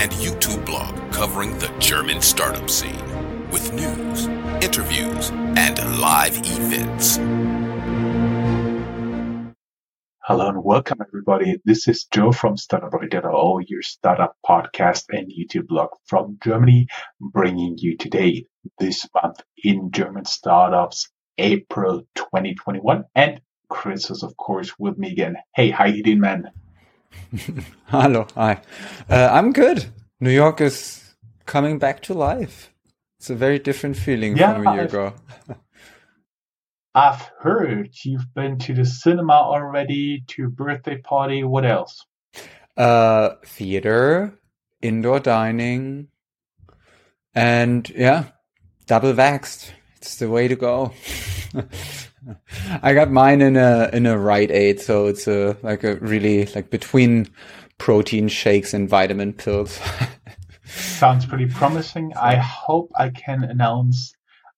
and YouTube blog covering the German startup scene with news, interviews, and live events. Hello and welcome everybody. This is Joe from Startup.io, your startup podcast and YouTube blog from Germany, bringing you today, this month in German startups, April 2021. And Chris is of course with me again. Hey, how you doing, man? Hello, hi. Uh, I'm good. New York is coming back to life. It's a very different feeling yeah, from a year I've, ago. I've heard you've been to the cinema already, to birthday party. What else? Uh, theater, indoor dining, and yeah, double vaxxed. It's the way to go. I got mine in a in a Rite Aid, so it's a like a really like between protein shakes and vitamin pills. Sounds pretty promising. I hope I can announce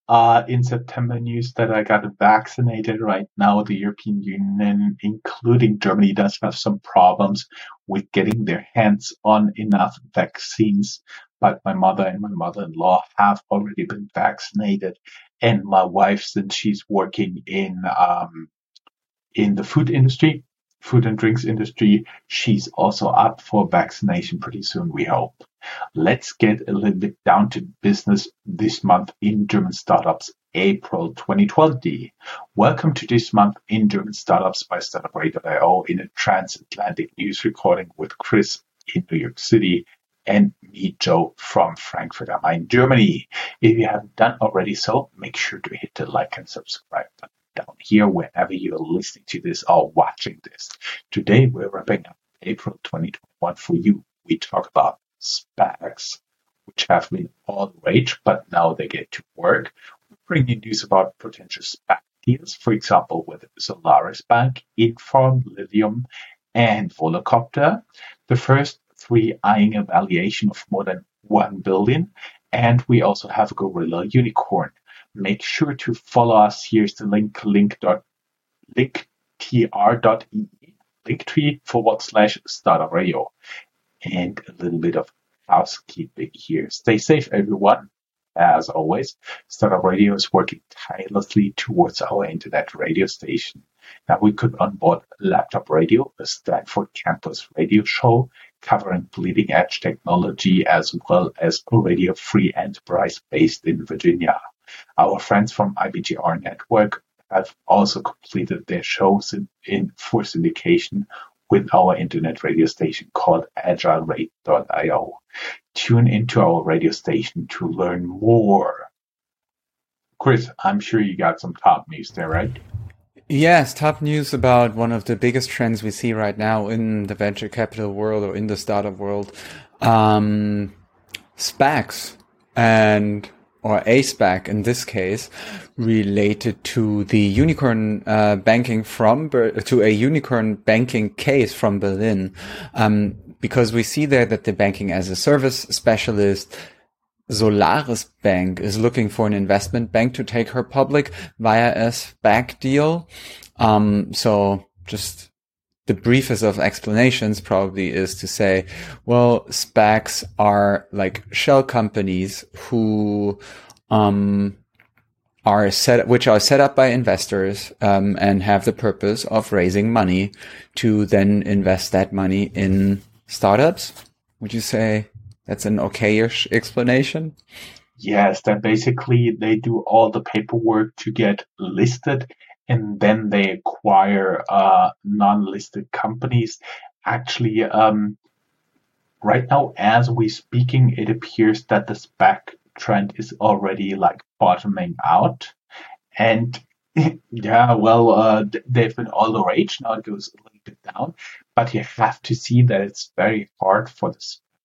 uh, in September news that I got vaccinated right now. The European Union, including Germany, does have some problems with getting their hands on enough vaccines. But my mother and my mother-in-law have already been vaccinated, and my wife, since she's working in um, in the food industry, food and drinks industry, she's also up for vaccination pretty soon. We hope. Let's get a little bit down to business this month in German startups. April 2020. Welcome to this month in German startups by Startup.io in a transatlantic news recording with Chris in New York City and me, Joe, from Frankfurt am Main, Germany. If you haven't done already so, make sure to hit the like and subscribe button down here whenever you're listening to this or watching this. Today, we're wrapping up April 2021 for you. We talk about SPACs, which have been all the rage, but now they get to work. We bring you news about potential SPAC deals, for example, with Solaris Bank, Infarm, Lilium, and Volocopter. The first three eyeing a valuation of more than 1 billion. And we also have a Gorilla Unicorn. Make sure to follow us. Here's the link, link dot, linktr.ee, linktree forward slash startup radio. And a little bit of housekeeping here. Stay safe, everyone. As always, Startup Radio is working tirelessly towards our internet radio station. Now we could onboard Laptop Radio, a Stanford campus radio show covering bleeding edge technology as well as a radio free enterprise based in Virginia. Our friends from IBGR Network have also completed their shows in, in for syndication with our internet radio station called agileradio. Tune into our radio station to learn more. Chris, I'm sure you got some top news there, right? Yes, top news about one of the biggest trends we see right now in the venture capital world or in the startup world. Um, SPACs and or a SPAC in this case, related to the unicorn uh, banking from to a unicorn banking case from Berlin, um, because we see there that the banking as a service specialist Solaris Bank is looking for an investment bank to take her public via a SPAC deal. Um, so just the briefest of explanations probably is to say, well, SPACs are like shell companies who, um, are set, which are set up by investors, um, and have the purpose of raising money to then invest that money in startups. Would you say that's an okayish explanation. Yes, that basically they do all the paperwork to get listed and then they acquire uh, non-listed companies. Actually, um, right now, as we're speaking, it appears that the SPAC trend is already like bottoming out. And yeah, well, uh, they've been all the rage. Now it goes a little bit down, but you have to see that it's very hard for the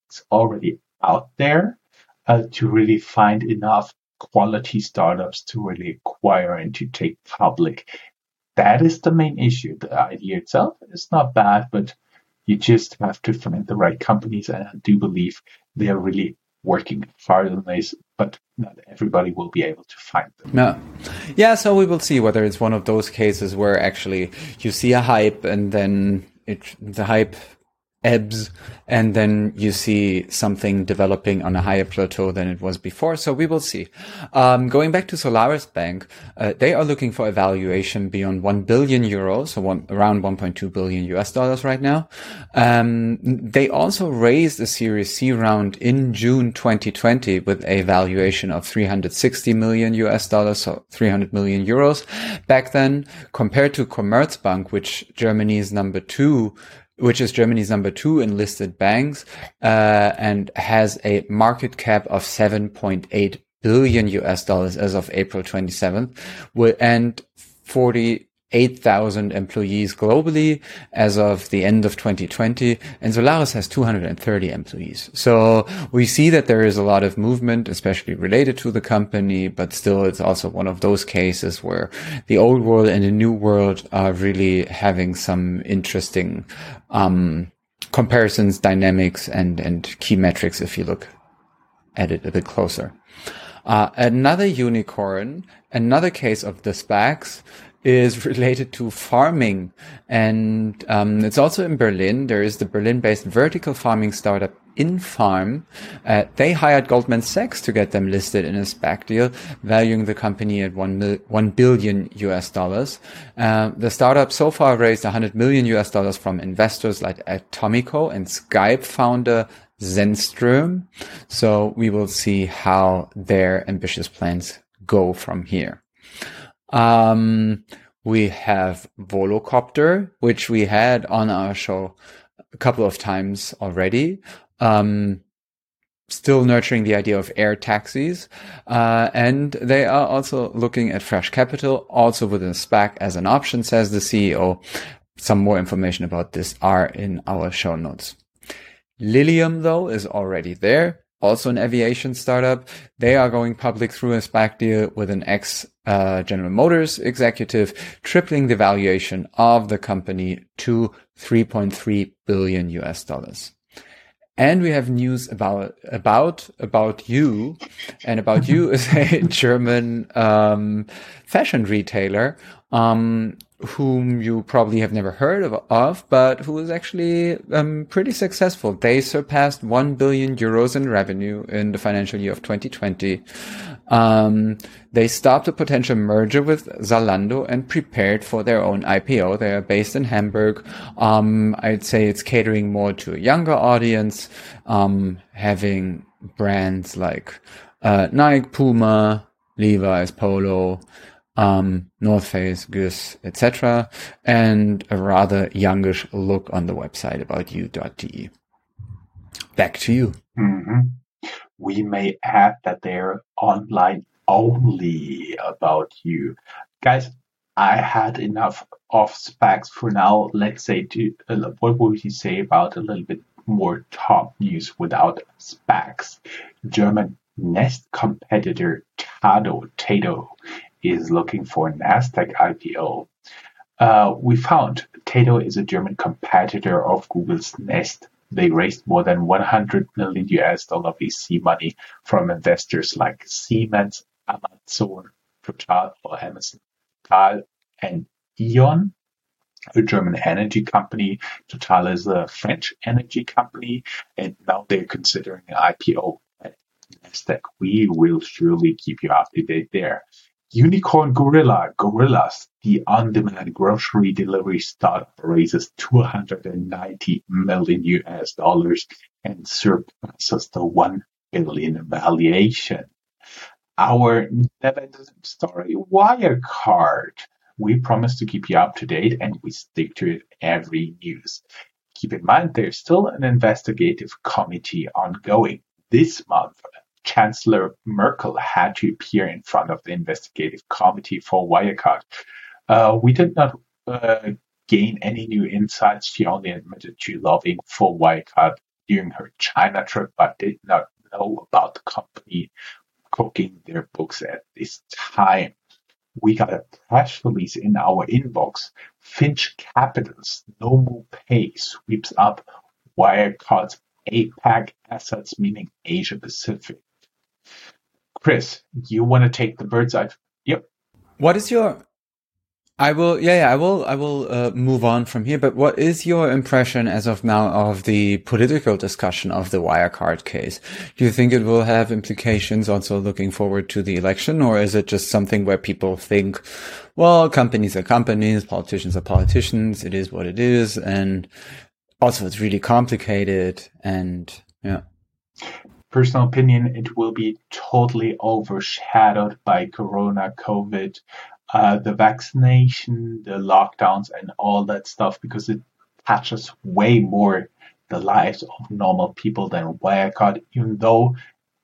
it's already out there uh, to really find enough quality startups to really acquire and to take public. That is the main issue. The idea itself is not bad, but you just have to find the right companies. And I do believe they are really working this, but not everybody will be able to find them. No. Yeah, so we will see whether it's one of those cases where actually you see a hype and then it the hype ebbs and then you see something developing on a higher plateau than it was before. So we will see. Um, going back to Solarisbank, uh, they are looking for a valuation beyond 1 billion euros, so one, around 1.2 billion US dollars right now. Um, they also raised a Series C round in June 2020 with a valuation of 360 million US dollars, so 300 million euros back then compared to Commerzbank, which Germany's number two which is Germany's number two in listed banks, uh, and has a market cap of 7.8 billion US dollars as of April 27th, and 40 8,000 employees globally as of the end of 2020, and Solaris has 230 employees. So we see that there is a lot of movement, especially related to the company, but still it's also one of those cases where the old world and the new world are really having some interesting, um, comparisons, dynamics, and, and key metrics if you look at it a bit closer. Uh, another unicorn, another case of the SPACs is related to farming. And um, it's also in Berlin. There is the Berlin based vertical farming startup Infarm. Uh, they hired Goldman Sachs to get them listed in a SPAC deal, valuing the company at one, mil- 1 billion US dollars. Uh, the startup so far raised 100 million US dollars from investors like Atomico and Skype founder Zennström. So we will see how their ambitious plans go from here. Um, we have Volocopter, which we had on our show a couple of times already. Um, still nurturing the idea of air taxis. Uh, and they are also looking at fresh capital, also with a SPAC as an option, says the CEO. Some more information about this are in our show notes. Lilium, though, is already there also an aviation startup. They are going public through a SPAC deal with an ex uh, General Motors executive, tripling the valuation of the company to 3.3 billion US dollars. And we have news about about about you, and about you is a German um, fashion retailer um, whom you probably have never heard of, of but who is actually um, pretty successful. They surpassed 1 billion euros in revenue in the financial year of 2020. Um, they stopped a potential merger with Zalando and prepared for their own IPO. They are based in Hamburg. Um, I'd say it's catering more to a younger audience, um, having brands like uh, Nike, Puma, Levi's, Polo, um, North Face, Guess, etc., and a rather youngish look on the website about you.de. Back to you. Mm-hmm. We may add that they're online only about you. Guys, I had enough of SPACs for now. Let's say, to, uh, what would you say about a little bit more top news without SPACs? German Nest competitor Tado, Tato is looking for a Nasdaq IPO. Uh, we found Tato is a German competitor of Google's Nest. They raised more than 100 million US dollar VC money from investors like Siemens, Amazon, Total or Amazon, Total, and E.ON, a German energy company. Total is a French energy company, and now they're considering an IPO at Nasdaq. We will surely keep you up to date there. Unicorn Gorilla Gorillas, the on-demand grocery delivery startup, raises 290 million US dollars and surpasses the 1 billion valuation. Our story Wirecard. We promise to keep you up to date and we stick to it every news. Keep in mind there's still an investigative committee ongoing this month Chancellor Merkel had to appear in front of the investigative committee for Wirecard. Uh, we did not uh, gain any new insights. She only admitted to lobbying for Wirecard during her China trip, but did not know about the company cooking their books at this time. We got a press release in our inbox. Finch Capital's No Pay sweeps up Wirecard's APAC assets, meaning Asia Pacific. Chris, you want to take the bird's eye? Yep. What is your I will, yeah, yeah, I will, I will uh, move on from here. But what is your impression as of now of the political discussion of the Wirecard case? Do you think it will have implications also looking forward to the election, or is it just something where people think, well, companies are companies, politicians are politicians, it is what it is, and also it's really complicated, and yeah. Personal opinion, it will be totally overshadowed by Corona, COVID, uh, the vaccination, the lockdowns, and all that stuff because it touches way more the lives of normal people than Wirecard, even though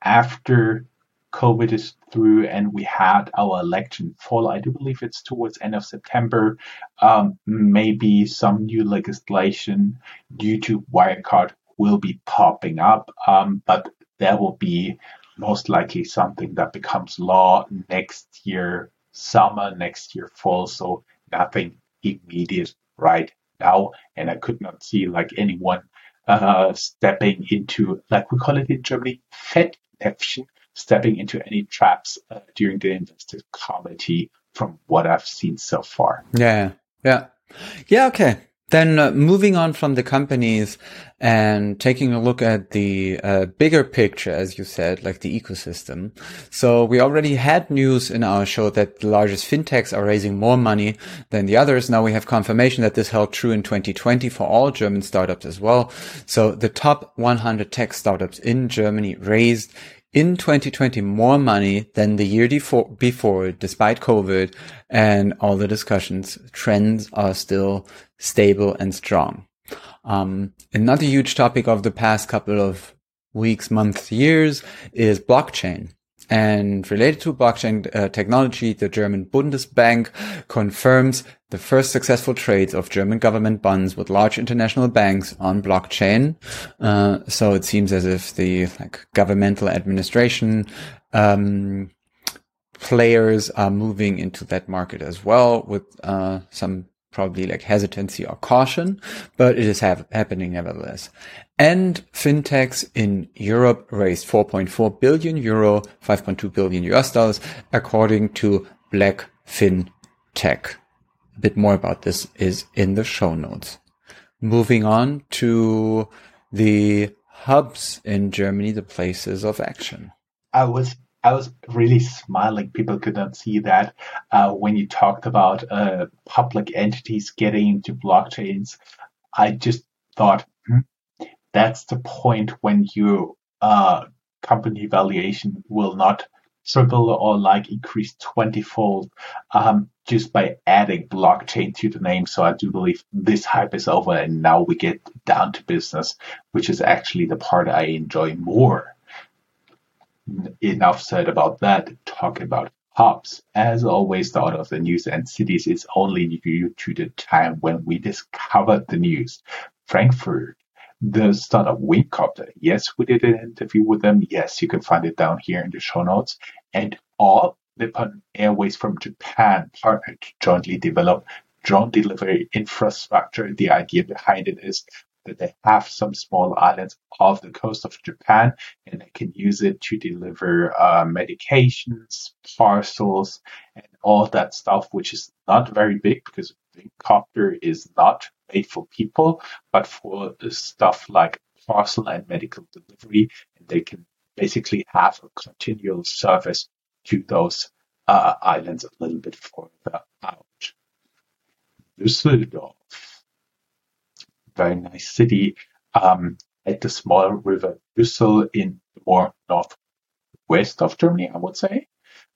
after COVID is through and we had our election fall, I do believe it's towards end of September, um, maybe some new legislation due to Wirecard will be popping up, um, but there will be most likely something that becomes law next year summer, next year fall. So nothing immediate right now. And I could not see like anyone uh, stepping into, like we call it in Germany, Fettnäpfchen, stepping into any traps uh, during the investor committee from what I've seen so far. Yeah. Yeah. Yeah. Okay. Then uh, moving on from the companies and taking a look at the uh, bigger picture, as you said, like the ecosystem. So we already had news in our show that the largest fintechs are raising more money than the others. Now we have confirmation that this held true in 2020 for all German startups as well. So the top 100 tech startups in Germany raised in 2020 more money than the year before, despite COVID and all the discussions. Trends are still stable and strong. Um, another huge topic of the past couple of weeks, months, years is blockchain. And related to blockchain uh, technology, the German Bundesbank confirms the first successful trades of German government bonds with large international banks on blockchain. Uh, so it seems as if the like governmental administration um, players are moving into that market as well with uh, some probably like hesitancy or caution, but it is ha- happening nevertheless. And fintechs in Europe raised 4.4 billion euro, 5.2 billion US dollars, according to Black FinTech. A bit more about this is in the show notes. Moving on to the hubs in Germany, the places of action. I was I was really smiling. People could not see that uh, when you talked about uh, public entities getting into blockchains. I just thought hmm, that's the point when your uh, company valuation will not triple or like increase 20 fold um, just by adding blockchain to the name. So I do believe this hype is over and now we get down to business, which is actually the part I enjoy more enough said about that. talk about hubs. As always, the order of the news and cities is only due to the time when we discovered the news. Frankfurt, the startup Wingcopter. Yes, we did an interview with them. Yes, you can find it down here in the show notes. And all Nippon Airways from Japan partnered to jointly develop drone delivery infrastructure. The idea behind it is that they have some small islands off the coast of Japan and they can use it to deliver uh, medications, parcels, and all that stuff, which is not very big because the copter is not made for people, but for stuff like parcel and medical delivery. And they can basically have a continual service to those uh, islands a little bit further out. Düsseldorf very nice city um, at the small river Düssel in the more northwest of Germany, I would say.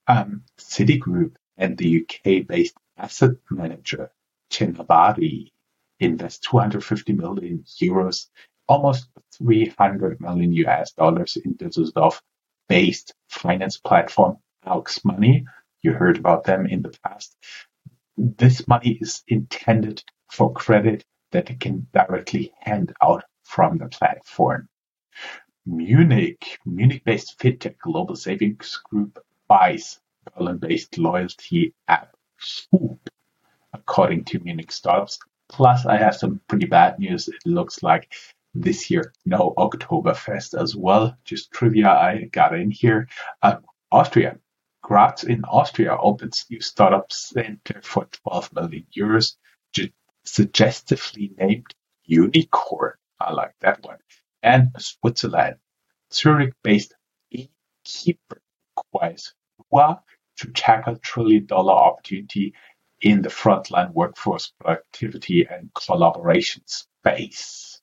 Um, Citigroup and the UK-based asset manager Chenavari invest 250 million euros, almost 300 million US dollars in Düsseldorf-based finance platform Aux Money. You heard about them in the past. This money is intended for credit that it can directly hand out from the platform. Munich, Munich-based fintech global savings group buys Berlin-based loyalty app Swoop, according to Munich startups. Plus, I have some pretty bad news. It looks like this year no Oktoberfest as well. Just trivia I got in here. Uh, Austria Graz in Austria opens new startup center for 12 million euros, suggestively named Unicorn. I like that one. And Switzerland. Zurich-based Beekeeper acquires Lua to tackle trillion dollar opportunity in the frontline workforce productivity and collaboration space.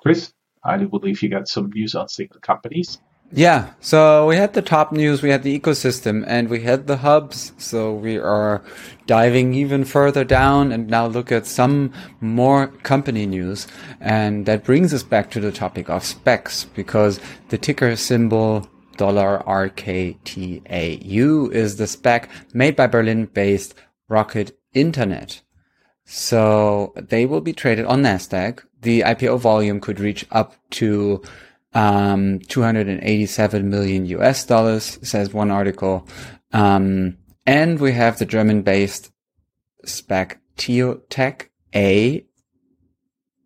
Chris, I do believe you got some news on single companies. Yeah, so we had the top news, we had the ecosystem, and we had the hubs. So we are diving even further down and now look at some more company news. And that brings us back to the topic of specs because the ticker symbol dollar RKTAU is the spec made by Berlin based Rocket Internet. So they will be traded on NASDAQ. The IPO volume could reach up to um, 287 million US dollars, says one article. Um, and we have the German based SPAC Tio Tech A.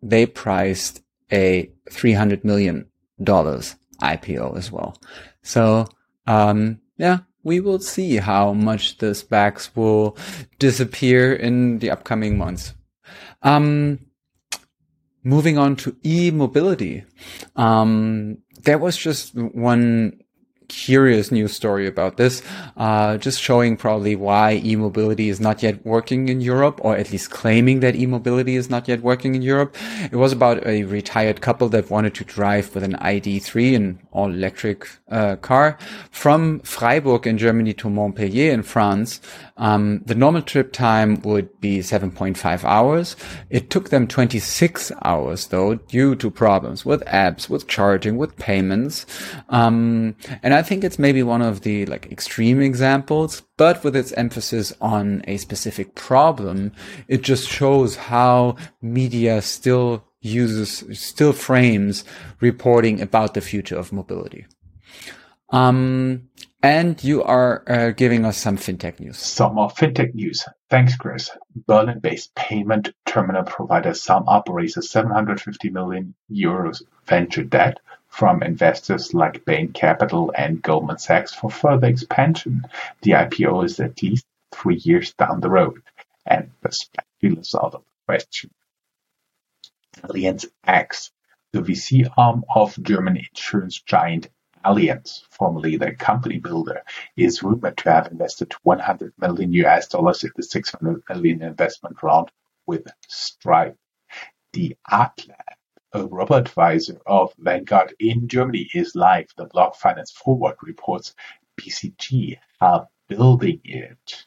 They priced a 300 million dollars IPO as well. So, um, yeah, we will see how much the SPACs will disappear in the upcoming months. Um, moving on to e-mobility. Um, there was just one curious news story about this, uh, just showing probably why e-mobility is not yet working in Europe, or at least claiming that e-mobility is not yet working in Europe. It was about a retired couple that wanted to drive with an ID3, an all-electric uh, car, from Freiburg in Germany to Montpellier in France. Um, the normal trip time would be 7.5 hours. It took them 26 hours though, due to problems with apps, with charging, with payments. Um, and I think it's maybe one of the like extreme examples, but with its emphasis on a specific problem, it just shows how media still uses, still frames reporting about the future of mobility. Um, and you are uh, giving us some fintech news. Some more fintech news. Thanks, Chris. Berlin-based payment terminal provider SumUp raises 750 million euros venture debt from investors like Bain Capital and Goldman Sachs for further expansion. The IPO is at least three years down the road, and the speculation is out of the question. Allianz X, the VC arm of German insurance giant Allianz, formerly the company builder, is rumored to have invested 100 million US dollars in the 600 million investment round with Stripe. The Art Lab, a robo-advisor of Vanguard in Germany, is live. The blog Finance Forward reports BCG are building it.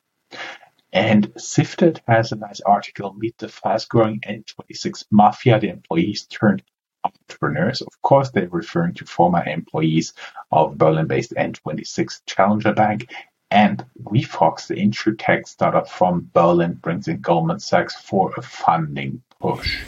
And Sifted has a nice article, Meet the fast-growing N26 Mafia, the employees turned entrepreneurs. Of course, they're referring to former employees of Berlin-based N26 Challenger Bank. And WeFox, the insurtech startup from Berlin, brings in Goldman Sachs for a funding push.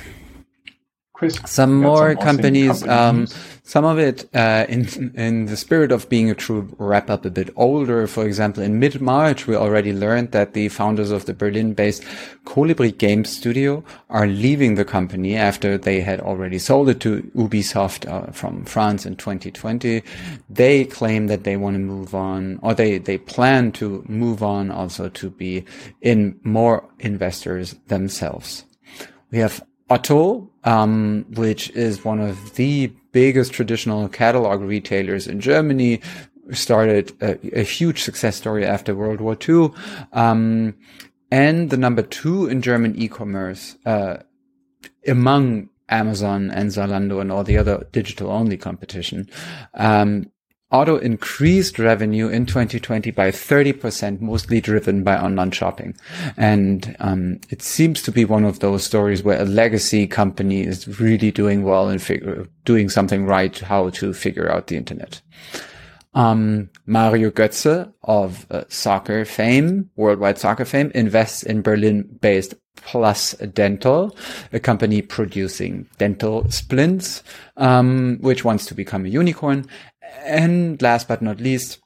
Chris, some more some companies, um, some of it uh, in in the spirit of being a true wrap up a bit older. For example, in mid March, we already learned that the founders of the Berlin-based Kolibri Game Studio are leaving the company after they had already sold it to Ubisoft uh, from France in 2020. They claim that they want to move on, or they they plan to move on, also to be in more investors themselves. We have Otto, um, which is one of the biggest traditional catalog retailers in Germany, started a, a huge success story after World War II. Um, and the number two in German e-commerce, uh, among Amazon and Zalando and all the other digital only competition. Um, Otto increased revenue in 2020 by 30%, mostly driven by online shopping. And um, it seems to be one of those stories where a legacy company is really doing well and figure, doing something right, how to figure out the internet. Um, Mario Götze of uh, soccer fame, worldwide soccer fame, invests in Berlin-based Plus Dental, a company producing dental splints, um, which wants to become a unicorn. And last but not least,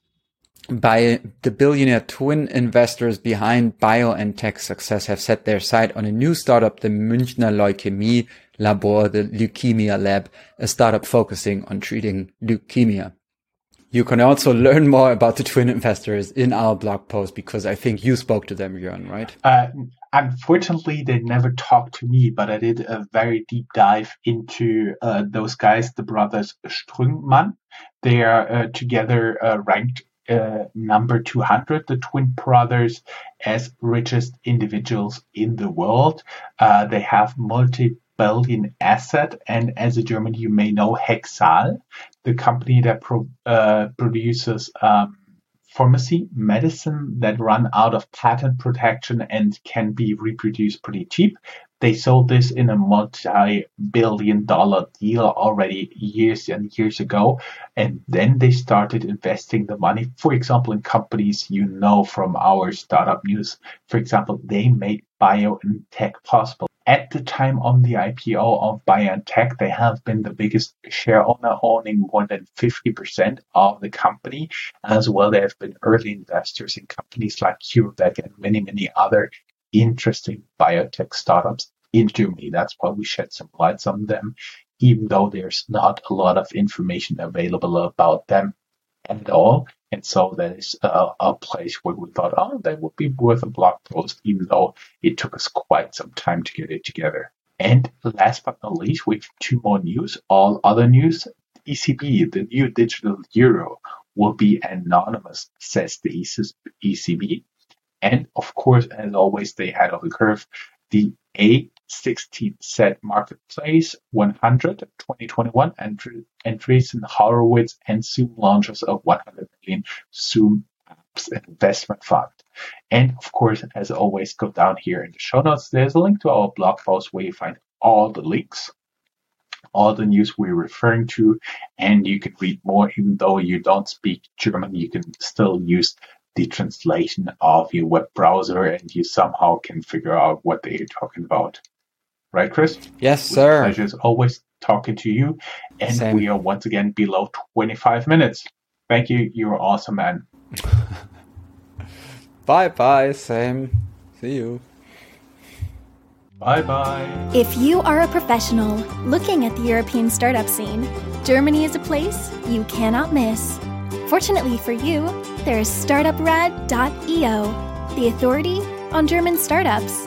by the billionaire twin investors behind BioNTech success have set their sight on a new startup, the Münchner Leukämie Labor, the Leukemia Lab, a startup focusing on treating leukemia. you can also learn more about the twin investors in our blog post because I think you spoke to them, Jörn, right? Uh, unfortunately, they never talked to me, but I did a very deep dive into uh, those guys, the brothers Strüngmann. They are uh, together uh, ranked uh, number 200, the twin brothers, as richest individuals in the world. Uh, they have multi billion asset, and as a German, you may know Hexal, the company that pro- uh, produces um, pharmacy medicine that run out of patent protection and can be reproduced pretty cheap. They sold this in a multi-billion dollar deal already years and years ago. And then they started investing the money, for example, in companies you know from our startup news. For example, they made BioNTech possible. At the time of the IPO of BioNTech, they have been the biggest share owner, owning more than 50% of the company. As well, they have been early investors in companies like CureVac and many, many other interesting biotech startups in Germany. That's why we shed some lights on them, even though there's not a lot of information available about them at all. And so that is a, a, place where we thought, oh, that would be worth a blog post, even though it took us quite some time to get it together. And last but not least, we have two more news. All other news, ECB, the new digital euro, will be anonymous, says the ECB. And of course, as always, they had on the curve the a16z marketplace 100 2021 entry, Andreessen Horowitz and Zoom launches of 100 million Zoom apps investment fund. And of course, as always, go down here in the show notes. There's a link to our blog post where you find all the links, all the news we're referring to, and you can read more. Even though you don't speak German, you can still use the translation of your web browser and you somehow can figure out what they're talking about. Right, Chris? Yes, sir. Pleasure is always talking to you. And Same. we are once again below 25 minutes. Thank you. You're awesome, man. bye bye, Sam. See you. Bye bye. If you are a professional looking at the European startup scene, Germany is a place you cannot miss. Fortunately for you, there is startuprad.io, the authority on German startups.